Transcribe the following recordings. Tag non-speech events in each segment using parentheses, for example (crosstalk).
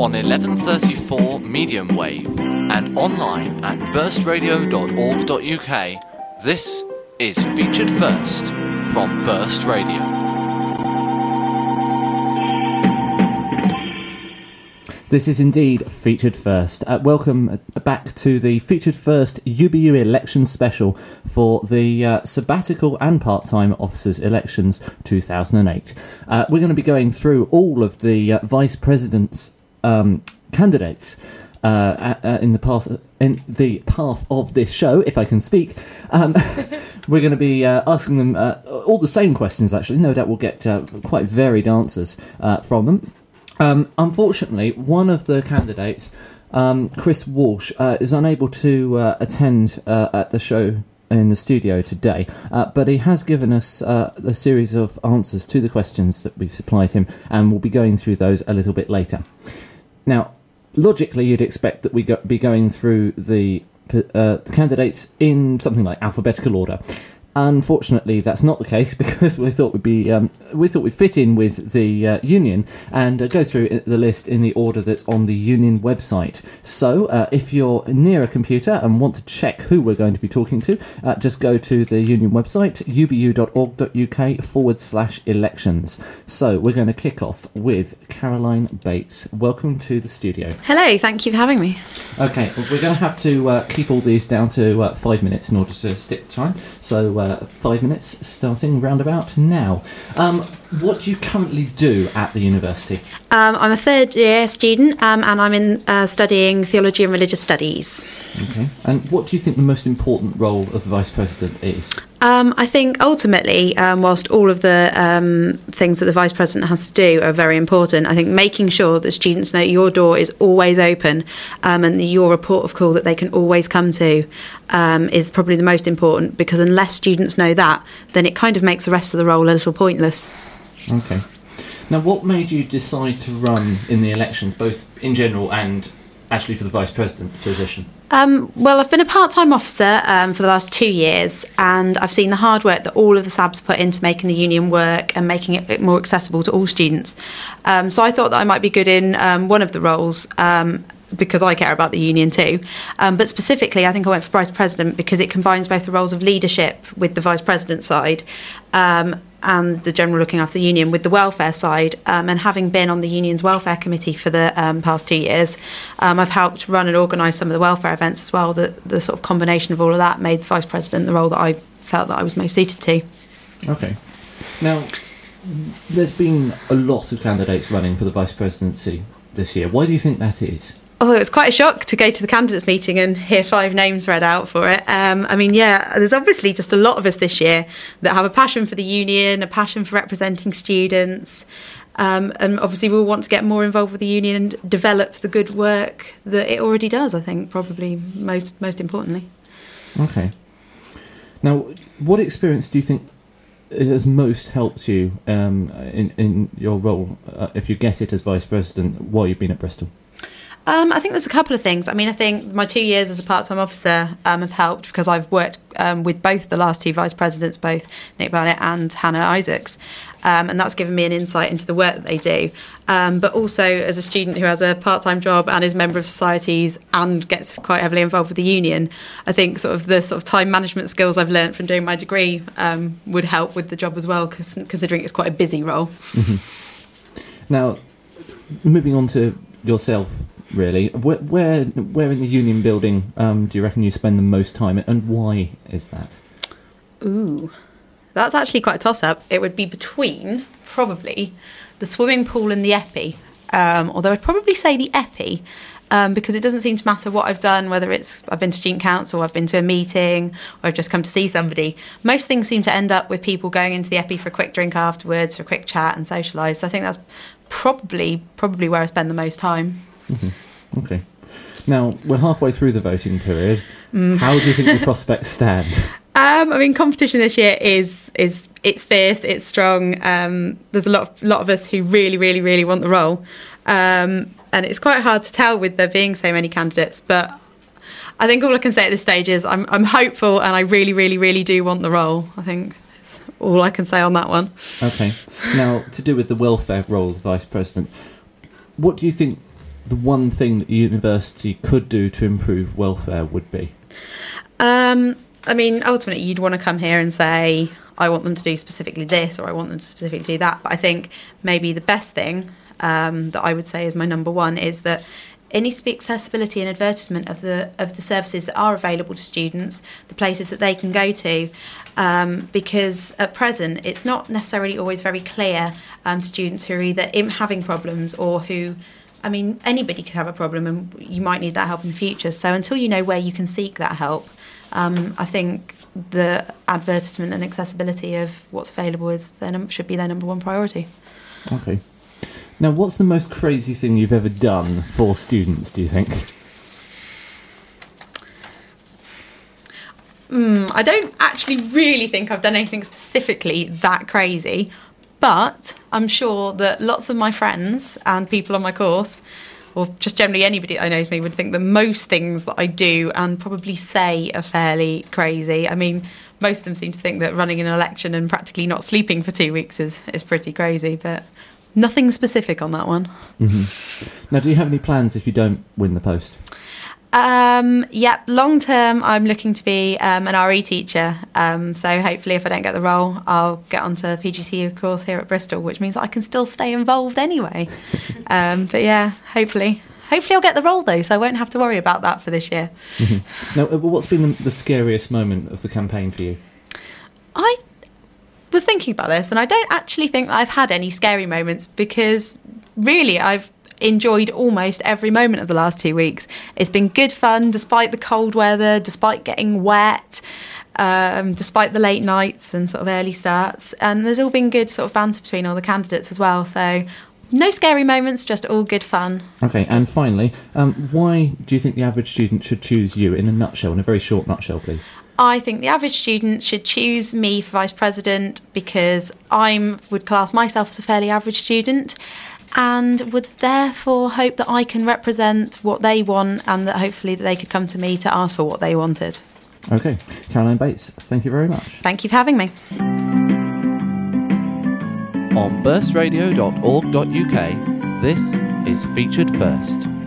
on 1134 medium wave and online at burstradio.org.uk. This is featured first from Burst Radio. This is indeed featured first. Uh, welcome back to the featured first UBU election special for the uh, sabbatical and part time officers elections 2008. Uh, we're going to be going through all of the uh, vice president's um, candidates. Uh, uh, in the path in the path of this show, if I can speak, um, (laughs) we're going to be asking them all the same questions. Actually, no doubt we'll get quite varied answers from them. Um, unfortunately, one of the candidates, um, Chris Walsh, uh, is unable to uh, attend uh, at the show in the studio today, uh, but he has given us uh, a series of answers to the questions that we've supplied him, and we'll be going through those a little bit later. Now, logically, you'd expect that we go- be going through the uh, candidates in something like alphabetical order. Unfortunately, that's not the case (laughs) because we thought we'd be um, we thought we'd fit in with the uh, union and uh, go through the list in the order that's on the union website. So, uh, if you're near a computer and want to check who we're going to be talking to, uh, just go to the union website ubu.org.uk forward slash elections. So, we're going to kick off with Caroline Bates. Welcome to the studio. Hello, thank you for having me. Okay, well, we're going to have to uh, keep all these down to uh, five minutes in order to stick to time. So uh, five minutes starting roundabout now. Um, what do you currently do at the university? Um, I'm a third year student um, and I'm in uh, studying theology and religious studies. Okay. And what do you think the most important role of the vice president is? Um, I think ultimately, um, whilst all of the um, things that the vice president has to do are very important, I think making sure that students know your door is always open um, and your report of call that they can always come to um, is probably the most important because unless students know that, then it kind of makes the rest of the role a little pointless. Okay. Now, what made you decide to run in the elections, both in general and actually for the vice president position? Um, well, I've been a part time officer um, for the last two years, and I've seen the hard work that all of the SABs put into making the union work and making it more accessible to all students. Um, so I thought that I might be good in um, one of the roles. Um, because I care about the union too. Um, but specifically, I think I went for vice president because it combines both the roles of leadership with the vice president side um, and the general looking after the union with the welfare side. Um, and having been on the union's welfare committee for the um, past two years, um, I've helped run and organise some of the welfare events as well. The, the sort of combination of all of that made the vice president the role that I felt that I was most suited to. Okay. Now, there's been a lot of candidates running for the vice presidency this year. Why do you think that is? Oh, it was quite a shock to go to the candidates meeting and hear five names read out for it. Um, I mean, yeah, there's obviously just a lot of us this year that have a passion for the union, a passion for representing students, um, and obviously we'll want to get more involved with the union and develop the good work that it already does. I think probably most most importantly. Okay. Now, what experience do you think has most helped you um, in in your role, uh, if you get it as vice president, while you've been at Bristol? Um, I think there's a couple of things. I mean, I think my two years as a part-time officer um, have helped because I've worked um, with both the last two vice presidents, both Nick Barnett and Hannah Isaacs, um, and that's given me an insight into the work that they do. Um, but also, as a student who has a part-time job and is member of societies and gets quite heavily involved with the union, I think sort of the sort of time management skills I've learned from doing my degree um, would help with the job as well, cause considering it's quite a busy role. Mm-hmm. Now, moving on to yourself really. Where, where, where in the union building um, do you reckon you spend the most time, and why is that? Ooh, that's actually quite a toss up. It would be between probably the swimming pool and the epi. Um, although I'd probably say the epi. Um, because it doesn't seem to matter what I've done, whether it's I've been to student council, I've been to a meeting, or I've just come to see somebody. Most things seem to end up with people going into the epi for a quick drink afterwards, for a quick chat and socialise. So I think that's probably probably where I spend the most time. Mm-hmm. Okay. Now we're halfway through the voting period. Mm. How do you think the prospects stand? (laughs) Um, I mean, competition this year is is it's fierce, it's strong. Um, there's a lot of, lot of us who really, really, really want the role, um, and it's quite hard to tell with there being so many candidates. But I think all I can say at this stage is I'm I'm hopeful, and I really, really, really do want the role. I think that's all I can say on that one. Okay. Now, to do with the welfare role of the vice president, what do you think the one thing that the university could do to improve welfare would be? Um, I mean, ultimately, you'd want to come here and say, I want them to do specifically this or I want them to specifically do that. But I think maybe the best thing um, that I would say is my number one is that it needs to be accessibility and advertisement of the of the services that are available to students, the places that they can go to, um, because at present it's not necessarily always very clear um, to students who are either having problems or who. I mean, anybody could have a problem, and you might need that help in the future. So, until you know where you can seek that help, um, I think the advertisement and accessibility of what's available is their num- should be their number one priority. Okay. Now, what's the most crazy thing you've ever done for students? Do you think? Mm, I don't actually really think I've done anything specifically that crazy, but I'm sure that lots of my friends and people on my course or just generally anybody that knows me would think that most things that I do and probably say are fairly crazy. I mean, most of them seem to think that running an election and practically not sleeping for two weeks is, is pretty crazy, but nothing specific on that one. Mm-hmm. Now, do you have any plans if you don't win the post? Um, yep, long term, I'm looking to be um, an RE teacher. Um, so hopefully, if I don't get the role, I'll get onto the PGCE course here at Bristol, which means I can still stay involved anyway. (laughs) Um, but yeah, hopefully. Hopefully, I'll get the role though, so I won't have to worry about that for this year. Mm-hmm. Now, uh, what's been the, the scariest moment of the campaign for you? I was thinking about this, and I don't actually think I've had any scary moments because really I've enjoyed almost every moment of the last two weeks. It's been good fun despite the cold weather, despite getting wet. Um, despite the late nights and sort of early starts, and there's all been good sort of banter between all the candidates as well. So no scary moments, just all good fun. Okay, and finally, um, why do you think the average student should choose you in a nutshell, in a very short nutshell, please? I think the average student should choose me for vice president because I would class myself as a fairly average student and would therefore hope that I can represent what they want and that hopefully that they could come to me to ask for what they wanted. Okay, Caroline Bates, thank you very much. Thank you for having me. On burstradio.org.uk, this is Featured First.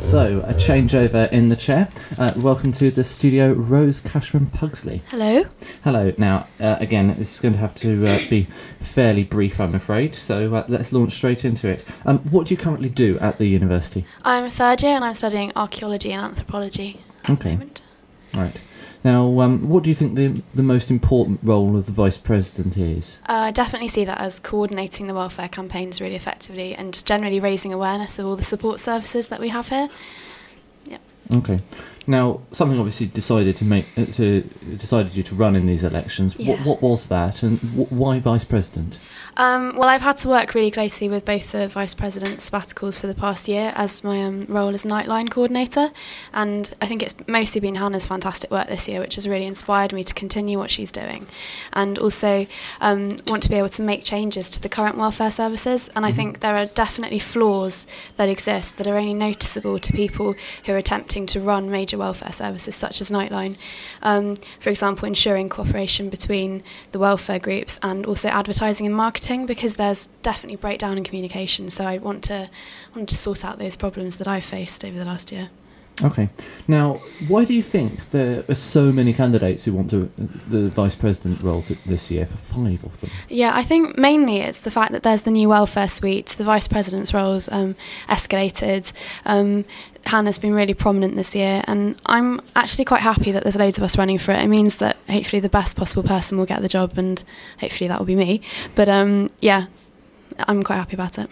So, a changeover in the chair. Uh, welcome to the studio, Rose Cashman Pugsley. Hello. Hello. Now, uh, again, this is going to have to uh, be fairly brief, I'm afraid. So uh, let's launch straight into it. Um, what do you currently do at the university? I'm a third year and I'm studying archaeology and anthropology. Okay. Right. Now, um, what do you think the the most important role of the vice president is? Uh, I definitely see that as coordinating the welfare campaigns really effectively and just generally raising awareness of all the support services that we have here. Yeah. Okay. Now, something obviously decided to make uh, to decided you to run in these elections. Yeah. What, what was that, and w- why vice president? Um, well, I've had to work really closely with both the vice President's sabbaticals for the past year as my um, role as Nightline coordinator, and I think it's mostly been Hannah's fantastic work this year, which has really inspired me to continue what she's doing, and also um, want to be able to make changes to the current welfare services. And I think there are definitely flaws that exist that are only noticeable to people who are attempting to run major welfare services such as Nightline. Um, for example, ensuring cooperation between the welfare groups and also advertising and marketing because there's definitely breakdown in communication. So I want to want to sort out those problems that I've faced over the last year. Okay. Now, why do you think there are so many candidates who want to the vice president role to, this year? For five of them. Yeah, I think mainly it's the fact that there's the new welfare suite. The vice president's roles um, escalated. Um, Hannah's been really prominent this year, and I'm actually quite happy that there's loads of us running for it. It means that hopefully the best possible person will get the job, and hopefully that will be me. But um, yeah, I'm quite happy about it.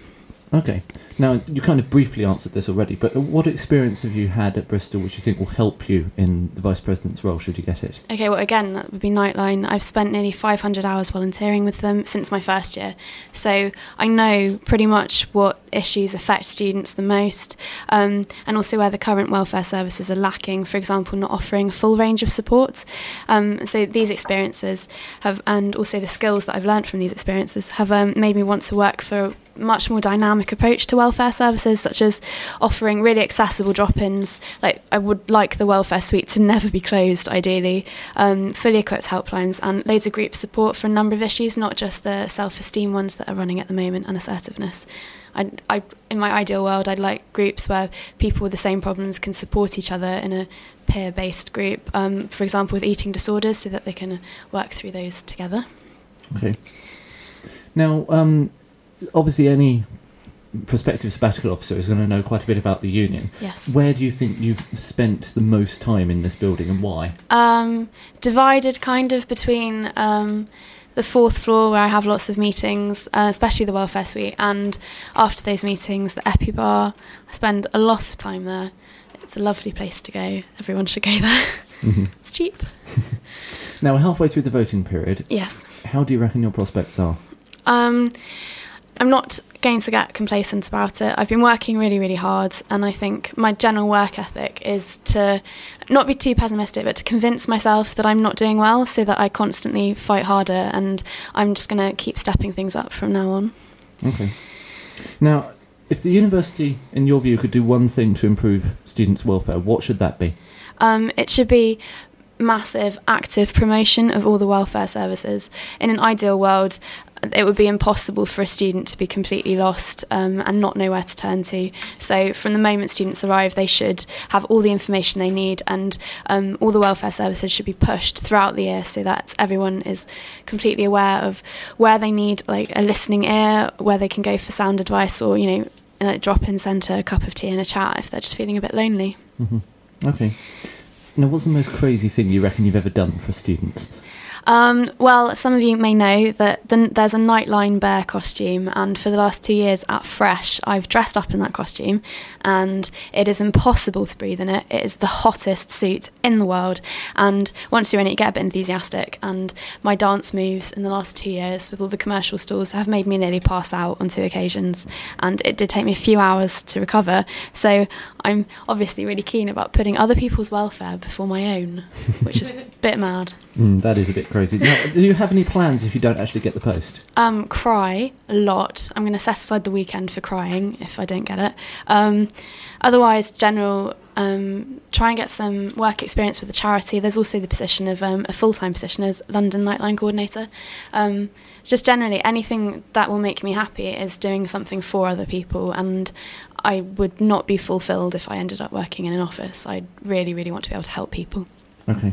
Okay. Now, you kind of briefly answered this already, but what experience have you had at Bristol which you think will help you in the Vice President's role should you get it? Okay, well, again, that would be Nightline. I've spent nearly 500 hours volunteering with them since my first year. So I know pretty much what issues affect students the most um, and also where the current welfare services are lacking, for example, not offering a full range of support. Um, so these experiences have, and also the skills that I've learned from these experiences, have um, made me want to work for much more dynamic approach to welfare services, such as offering really accessible drop-ins. Like I would like the welfare suite to never be closed, ideally. Um, fully equipped helplines and loads of group support for a number of issues, not just the self-esteem ones that are running at the moment and assertiveness. I, I, in my ideal world, I'd like groups where people with the same problems can support each other in a peer-based group. Um, for example, with eating disorders, so that they can work through those together. Okay. Now, um, obviously, any prospective sabbatical officer is going to know quite a bit about the union. Yes. Where do you think you've spent the most time in this building and why? Um, divided kind of between um, the fourth floor where I have lots of meetings, uh, especially the welfare suite, and after those meetings, the Epi Bar. I spend a lot of time there. It's a lovely place to go. Everyone should go there. Mhm. (laughs) it's cheap. (laughs) Now, we're halfway through the voting period. Yes. How do you reckon your prospects are? Um, I'm not going to get complacent about it. I've been working really, really hard, and I think my general work ethic is to not be too pessimistic, but to convince myself that I'm not doing well, so that I constantly fight harder, and I'm just going to keep stepping things up from now on. Okay. Now, if the university, in your view, could do one thing to improve students' welfare, what should that be? Um, it should be massive, active promotion of all the welfare services. In an ideal world, it would be impossible for a student to be completely lost um, and not know where to turn to. So, from the moment students arrive, they should have all the information they need, and um, all the welfare services should be pushed throughout the year so that everyone is completely aware of where they need like a listening ear, where they can go for sound advice, or you know, a drop-in centre, a cup of tea, and a chat if they're just feeling a bit lonely. hmm Okay. Now, what's the most crazy thing you reckon you've ever done for students? Um, well, some of you may know that the, there's a Nightline Bear costume, and for the last two years at Fresh, I've dressed up in that costume, and it is impossible to breathe in it. It is the hottest suit in the world, and once you're in it, you get a bit enthusiastic. And my dance moves in the last two years with all the commercial stalls have made me nearly pass out on two occasions, and it did take me a few hours to recover. So I'm obviously really keen about putting other people's welfare before my own, which is a bit mad. (laughs) Mm, that is a bit crazy. Now, do you have any plans if you don't actually get the post? Um, cry a lot. I'm going to set aside the weekend for crying if I don't get it. Um, otherwise, general. Um, try and get some work experience with the charity. There's also the position of um, a full-time position as London Nightline Coordinator. Um, just generally, anything that will make me happy is doing something for other people, and I would not be fulfilled if I ended up working in an office. I really, really want to be able to help people. Okay.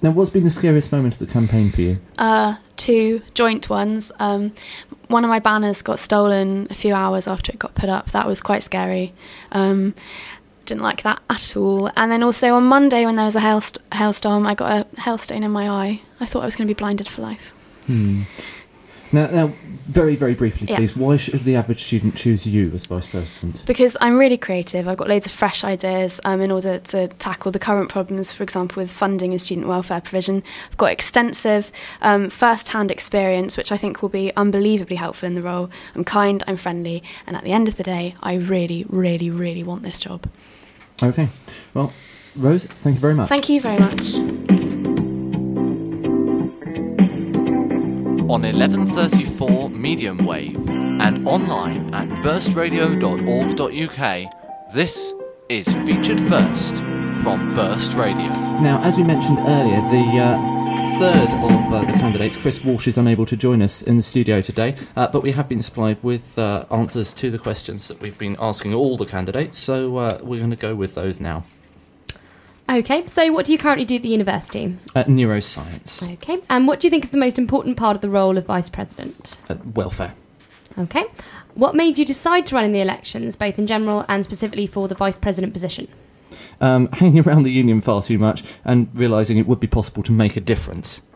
Now, what's been the scariest moment of the campaign for you? Uh, two joint ones. Um, one of my banners got stolen a few hours after it got put up. That was quite scary. Um, didn't like that at all. And then also on Monday, when there was a hailst- hailstorm, I got a hailstone in my eye. I thought I was going to be blinded for life. Hmm. Now, now, very, very briefly, Yeah. please. Why should the average student choose you as vice president? Because I'm really creative. I've got loads of fresh ideas um, in order to tackle the current problems, for example, with funding and student welfare provision. I've got extensive um, first hand experience, which I think will be unbelievably helpful in the role. I'm kind, I'm friendly, and at the end of the day, I really, really, really want this job. Okay. Well, Rose, thank you very much. Thank you very much. On 1134 medium wave and online at burstradio.org.uk. This is featured first from Burst Radio. Now, as we mentioned earlier, the uh, third of uh, the candidates, Chris Walsh, is unable to join us in the studio today, uh, but we have been supplied with uh, answers to the questions that we've been asking all the candidates, so uh, we're going to go with those now. Okay, so what do you currently do at the university? Uh, neuroscience, Okay, and what do you think is the most important part of the role of vice president? uh, welfare. Okay, what made you decide to run in the elections, both in general and specifically for the vice president position? Um, (laughs) hanging around the union far too much and realising it would be possible to make a difference. (laughs)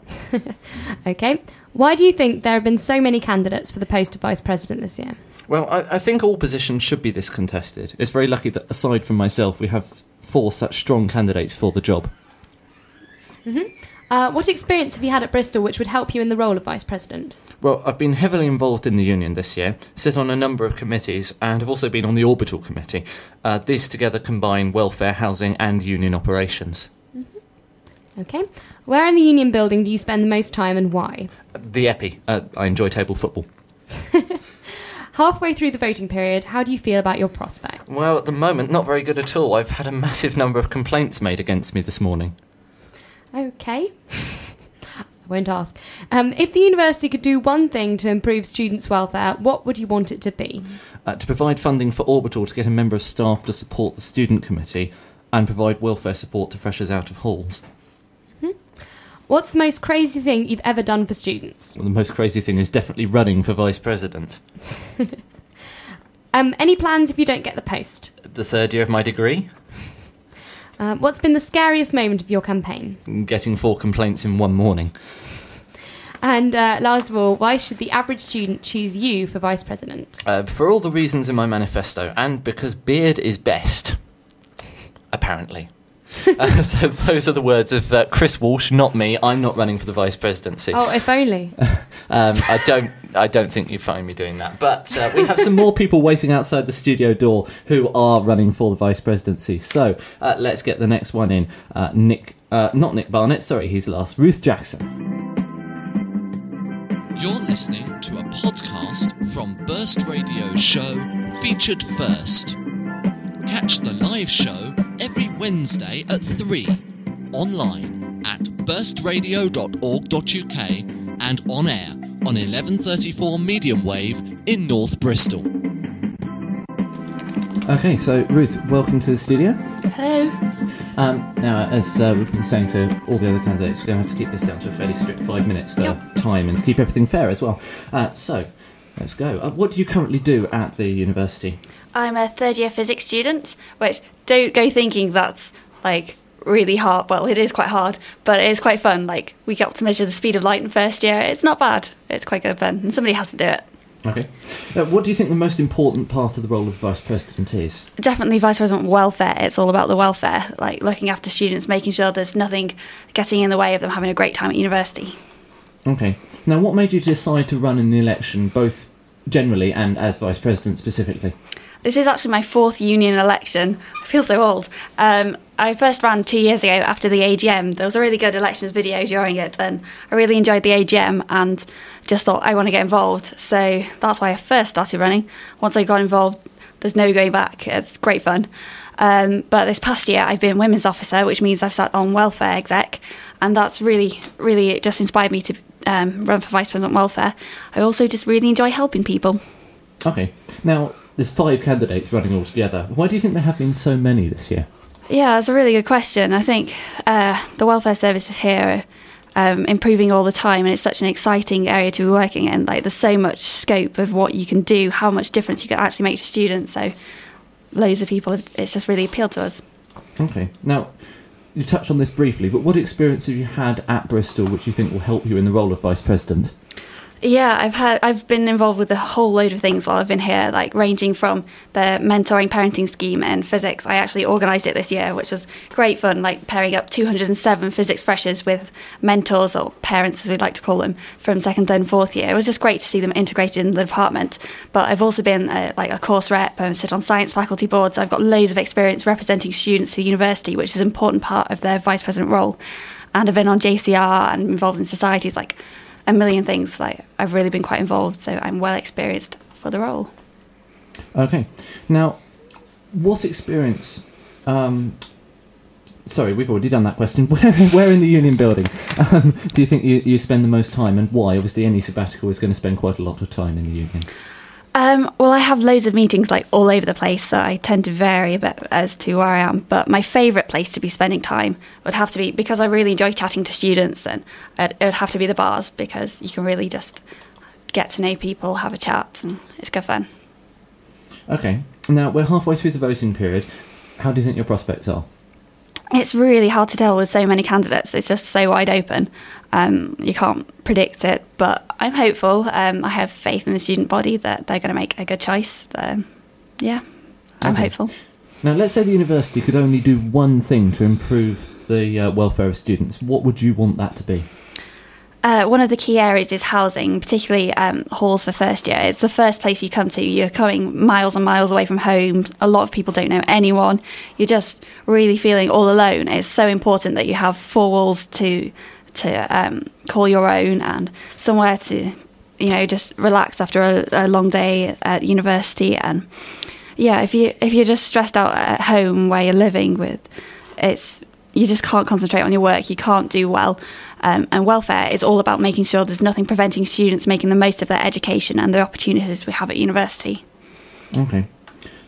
Okay, why do you think there have been so many candidates for the post of vice president this year? Well, I, I think all positions should be this contested. It's very lucky that, aside from myself, we have four such strong candidates for the job. Uh, what experience have you had at Bristol which would help you in the role of vice president? Well, I've been heavily involved in the union this year, sit on a number of committees, and have also been on the orbital committee. Uh, these together combine welfare, housing, and union operations. Okay, where in the union building do you spend the most time and why? The EPI. Uh, I enjoy table football. Halfway through the voting period, how do you feel about your prospects? Well, at the moment, not very good at all. I've had a (laughs) massive number of complaints made against me this morning. Okay. (laughs) I won't ask. Um, if the university could do one thing to improve students' welfare, what would you want it to be? Uh, to provide funding for Orbital to get a member of staff to support the student committee and provide welfare support to freshers out of halls. What's the most crazy thing you've ever done for students? Well, the most crazy thing is definitely running for vice president. (laughs) Um, any plans if you don't get the post? The third year of my degree, Um, what's been the scariest moment of your campaign? getting four complaints in one morning. And uh, last of all, why should the average student choose you for vice president? Uh, for all the reasons in my manifesto, and because beard is best. Apparently. (laughs) uh, so those are the words of uh, Chris Walsh, not me. I'm not running for the vice presidency. Oh, if only. (laughs) Um, I don't. I don't think you'd find me doing that. But uh, we have some more people waiting outside the studio door who are running for the vice presidency. So uh, let's get the next one in. Uh, Nick, uh, not Nick Barnett. Sorry, he's last. Ruth Jackson. You're listening to a podcast from Burst Radio show Featured First. Catch the live show every Wednesday at 3 online at burstradio.org.uk and on air on 1134 medium wave in North Bristol. Okay, so Ruth, welcome to the studio. Hello. Um, now, as uh, we've been saying to all the other candidates, we're going to have to keep this down to a fairly strict five minutes for Yep. time and to keep everything fair as well. Uh, so, let's go. Uh, what do you currently do at the university? I'm a third year physics student, which don't go thinking that's like really hard. Well, it is quite hard, but it is quite fun. Like we got to measure the speed of light in first year. It's not bad. It's quite good fun, and somebody has to do it. Okay. Uh, what do you think the most important part of the role of vice president is? Definitely vice president welfare. It's all about the welfare, like looking after students, making sure there's nothing getting in the way of them having a great time at university. Okay. Now, what made you decide to run in the election, both generally and as vice president specifically? This is actually my fourth union election. I feel so old. Um, I first ran two years ago after the AGM. There was a really good elections video during it, and I really enjoyed the AGM and just thought I want to get involved. So that's why I first started running. Once I got involved, there's no going back. It's great fun. Um, but this past year, I've been women's officer, which means I've sat on welfare exec, and that's really, really just inspired me to um, run for vice president welfare. I also just really enjoy helping people. Okay. Now, there's five candidates running all together. Why do you think there have been so many this year? Yeah, that's a really good question. I think uh, the welfare services here are um, improving all the time, and it's such an exciting area to be working in. Like, there's so much scope of what you can do, how much difference you can actually make to students. So, loads of people, it's just really appealed to us. Okay. Now, you touched on this briefly, but what experience have you had at Bristol which you think will help you in the role of vice president? Yeah, I've had I've been involved with a whole load of things while I've been here, like ranging from the mentoring parenting scheme in physics. I actually organised it this year, which was great fun, like pairing up 207 physics freshers with mentors or parents, as we'd like to call them, from second, third, and fourth year. It was just great to see them integrated in the department. But I've also been uh, like a course rep and sit on science faculty boards. I've got loads of experience representing students to the university, which is an important part of their vice president role. And I've been on JCR and involved in societies like a million things. Like I've really been quite involved, so I'm well experienced for the role. Okay. Now, what experience? Um, sorry, we've already done that question. Where, (laughs) where in the union building um, do you think you, you spend the most time, and why? Obviously, any sabbatical is going to spend quite a lot of time in the union. Um, well, I have loads of meetings like all over the place, so I tend to vary a bit as to where I am. But my favourite place to be spending time would have to be because I really enjoy chatting to students, and it would have to be the bars because you can really just get to know people, have a chat, and it's good fun. Okay. Now we're halfway through the voting period. How do you think your prospects are? It's really hard to tell with so many candidates. It's just so wide open. Um, you can't predict it, but I'm hopeful. Um, I have faith in the student body that they're going to make a good choice. Um, yeah, I'm Okay. hopeful. Now, let's say the university could only do one thing to improve the uh, welfare of students. What would you want that to be? Uh, one of the key areas is housing, particularly um, halls for first year. It's the first place you come to. You're coming miles and miles away from home. A lot of people don't know anyone. You're just really feeling all alone. It's so important that you have four walls to to um, call your own and somewhere to you know, just relax after a, a long day at university. And yeah, if you if you're just stressed out at home where you're living with, it's you just can't concentrate on your work. You can't do well. Um, and welfare is all about making sure there's nothing preventing students making the most of their education and the opportunities we have at university. Okay.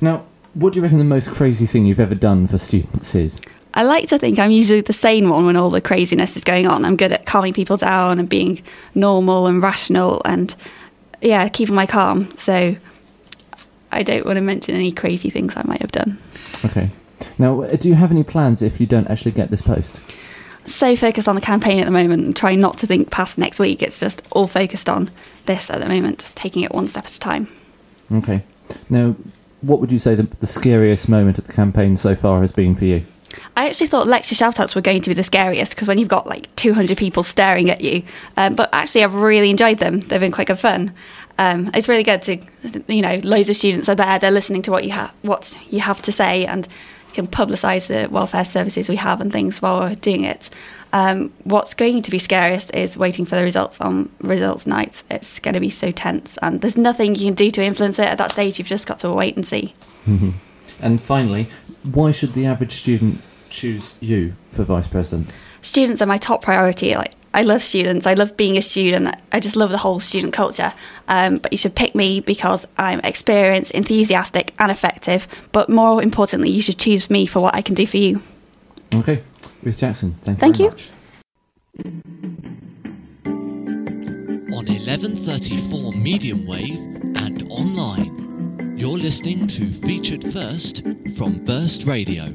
Now, what do you reckon the most crazy thing you've ever done for students is? I like to think I'm usually the sane one when all the craziness is going on. I'm good at calming people down and being normal and rational and, yeah, keeping my calm. So I don't want to mention any crazy things I might have done. Okay. Now, uh, do you have any plans if you don't actually get this post? So focused on the campaign at the moment and trying not to think past next week. It's just all focused on this at the moment, taking it one step at a time. Okay. Now, what would you say the, the scariest moment of the campaign so far has been for you? I actually thought lecture shoutouts were going to be the scariest because when you've got like 200 people staring at you, um, but actually I've really enjoyed them. They've been quite good fun. Um, it's really good to, you know, loads of students are there. They're listening to what you have, what you have to say, and can publicise the welfare services we have and things while we're doing it. Um, what's going to be scariest is waiting for the results on results night. It's going to be so tense, and there's nothing you can do to influence it at that stage. You've just got to wait and see. And finally, why should the average student choose you for vice president? students are my top priority. Like I love students. I love being a student. I just love the whole student culture. Um, but you should pick me because I'm experienced, enthusiastic, and effective. But more importantly, you should choose me for what I can do for you. Okay, Ruth Jackson, thank you Thank very you. much. on 1134 medium wave and online. You're listening to Featured First from Burst Radio.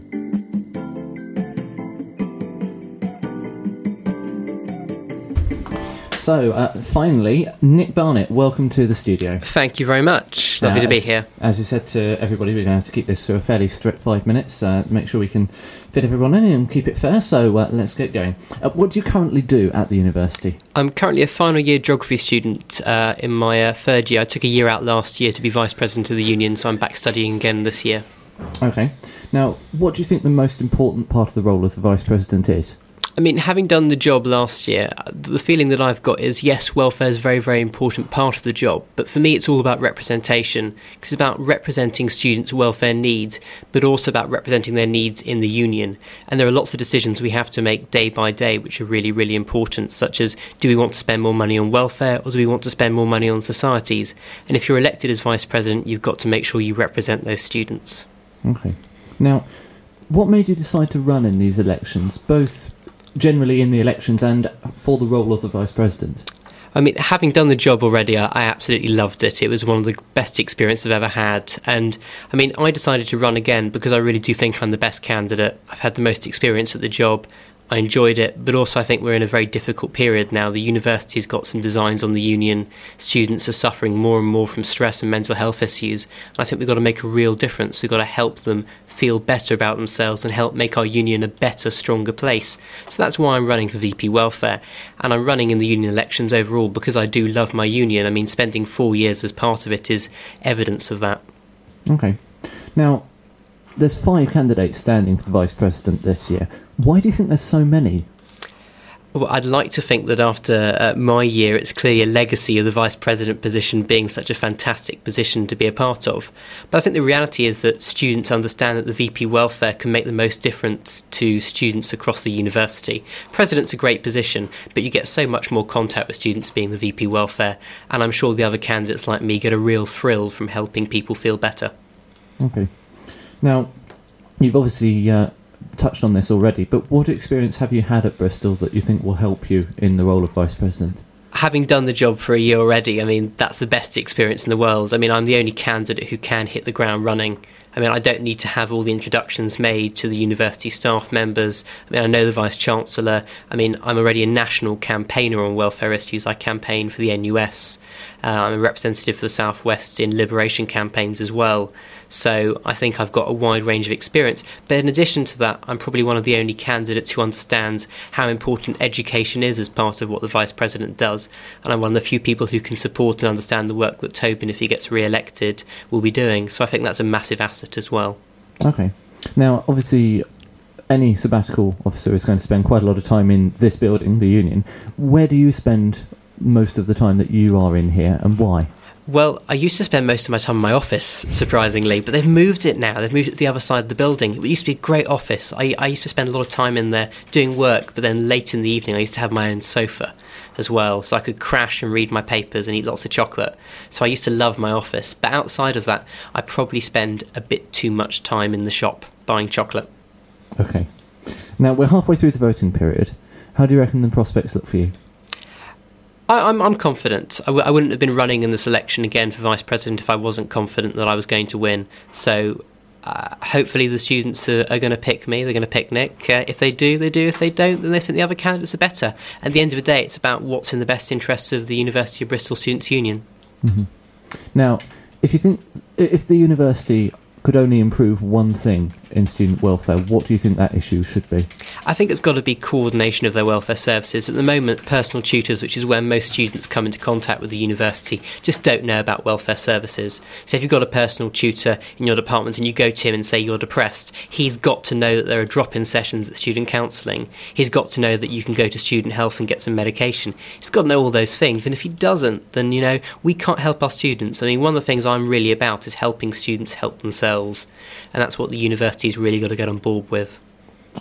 So, uh, finally, Nick Barnett, welcome to the studio. Thank you very much. Lovely Uh, to be as- here. As we said to everybody, we're going to have to keep this to a fairly strict five minutes, uh, make sure we can fit everyone in and keep it fair. So, uh, let's get going. Uh, what do you currently do at the university? I'm currently a final year geography student uh, in my uh, third year. I took a year out last year to be vice president of the union, so I'm back studying again this year. Okay. Now, what do you think the most important part of the role of the vice president is? I mean, having done the job last year, the feeling that I've got is yes, welfare is a very, very important part of the job, but for me, it's all about representation. It's about representing students' welfare needs, but also about representing their needs in the union. And there are lots of decisions we have to make day by day, which are really, really important, such as do we want to spend more money on welfare or do we want to spend more money on societies? And if you're elected as vice president, you've got to make sure you represent those students. Okay. Now, what made you decide to run in these elections, both generally in the elections and for the role of the vice president? I mean, having done the job already, I, absolutely loved it. It was one of the best experiences I've ever had. And I mean, I decided to run again because I really do think I'm the best candidate. I've had the most experience at the job. I enjoyed it, but also I think we're in a very difficult period now. The university's got some designs on the union. Students are suffering more and more from stress and mental health issues. And I think we've got to make a real difference. We've got to help them feel better about themselves and help make our union a better, stronger place. So that's why I'm running for VP Welfare. And I'm running in the union elections overall because I do love my union. I mean, spending four years as part of it is evidence of that. Okay. Now, there's five candidates standing for the vice president this year. Why do you think there's so many? Well, I'd like to think that after uh, my year, it's clearly a legacy of the vice president position being such a fantastic position to be a part of. But I think the reality is that students understand that the VP welfare can make the most difference to students across the university. President's a great position, but you get so much more contact with students being the VP welfare, and I'm sure the other candidates like me get a real thrill from helping people feel better. Okay. Now, you've obviously uh, touched on this already, but what experience have you had at Bristol that you think will help you in the role of vice president? having done the job for a year already, I mean, that's the best experience in the world. I mean, I'm the only candidate who can hit the ground running. I mean, I don't need to have all the introductions made to the university staff members. I mean, I know the Vice Chancellor. I mean, I'm already a national campaigner on welfare issues. I campaign for the NUS. Uh, I'm a representative for the South West in liberation campaigns as well. So I think I've got a wide range of experience. But in addition to that, I'm probably one of the only candidates who understands how important education is as part of what the Vice President does. And I'm one of the few people who can support and understand the work that Tobin, if he gets re elected, will be doing. So I think that's a massive asset as well. Okay. Now, obviously, any sabbatical officer is going to spend quite a lot of time in this building, the union. Where do you spend most of the time that you are in here, and why? Well, I used to spend most of my time in my office, surprisingly, but they've moved it now. They've moved it to the other side of the building. It used to be a great office. I, I used to spend a lot of time in there doing work, but then late in the evening, I used to have my own sofa as well, so I could crash and read my papers and eat lots of chocolate. So I used to love my office. But outside of that, I probably spend a bit too much time in the shop buying chocolate. Okay. Now we're halfway through the voting period. How do you reckon the prospects look for you? I, I'm, I'm confident. I w- I wouldn't have been running in this election again for vice president if I wasn't confident that I was going to win. So uh, hopefully the students are, are going to pick me. They're going to pick Nick. Uh, if they do, they do. If they don't, then they think the other candidates are better. At the end of the day, it's about what's in the best interests of the University of Bristol Students' Union. hmm Now, if you think if the university could only improve one thing in student welfare, what do you think that issue should be? I think it's got to be coordination of their welfare services. At the moment, personal tutors, which is where most students come into contact with the university, just don't know about welfare services. So if you've got a personal tutor in your department and you go to him and say you're depressed, he's got to know that there are drop in sessions at student counselling. He's got to know that you can go to student health and get some medication. He's got to know all those things. And if he doesn't, then, you know, we can't help our students. I mean, one of the things I'm really about is helping students help themselves. And that's what the university's really got to get on board with.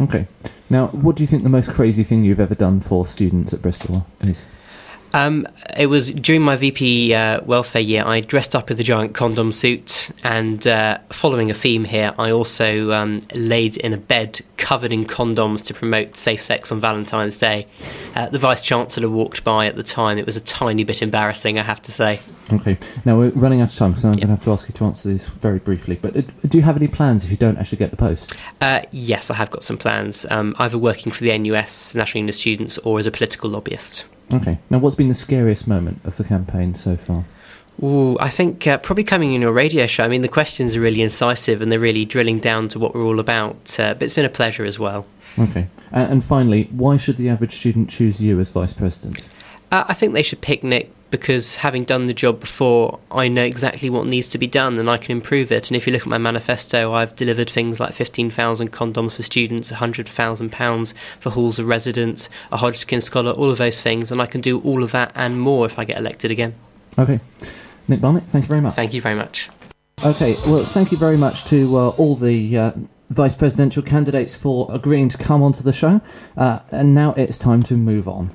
Okay. Now, what do you think the most crazy thing you've ever done for students at Bristol is? Um, it was during my VP uh, welfare year. I dressed up in a giant condom suit, and uh, following a theme here, I also um, laid in a bed covered in condoms to promote safe sex on Valentine's Day. Uh, the vice chancellor walked by at the time. It was a tiny bit embarrassing, I have to say. Okay. Now we're running out of time, so I'm going to have to ask you to answer these very briefly. But uh, do you have any plans if you don't actually get the post? Uh, yes, I have got some plans. Um, either working for the NUS, National Union of Students, or as a political lobbyist. Okay. Now, what's been the scariest moment of the campaign so far? Ooh, I think uh, probably coming in your radio show. I mean, the questions are really incisive and they're really drilling down to what we're all about. Uh, but it's been a pleasure as well. Okay. And, and finally, why should the average student choose you as vice president? Uh, I think they should pick Nick because having done the job before, I know exactly what needs to be done and I can improve it. And if you look at my manifesto, I've delivered things like 15,000 condoms for students, £100,000 for halls of residence, a Hodgkin Scholar, all of those things. And I can do all of that and more if I get elected again. Okay. Nick Barnett, thank you very much. Thank you very much. Okay, well, thank you very much to uh, all the uh, vice presidential candidates for agreeing to come onto the show. Uh, and now it's time to move on.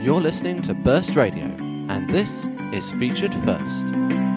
You're listening to Burst Radio, and this is Featured First.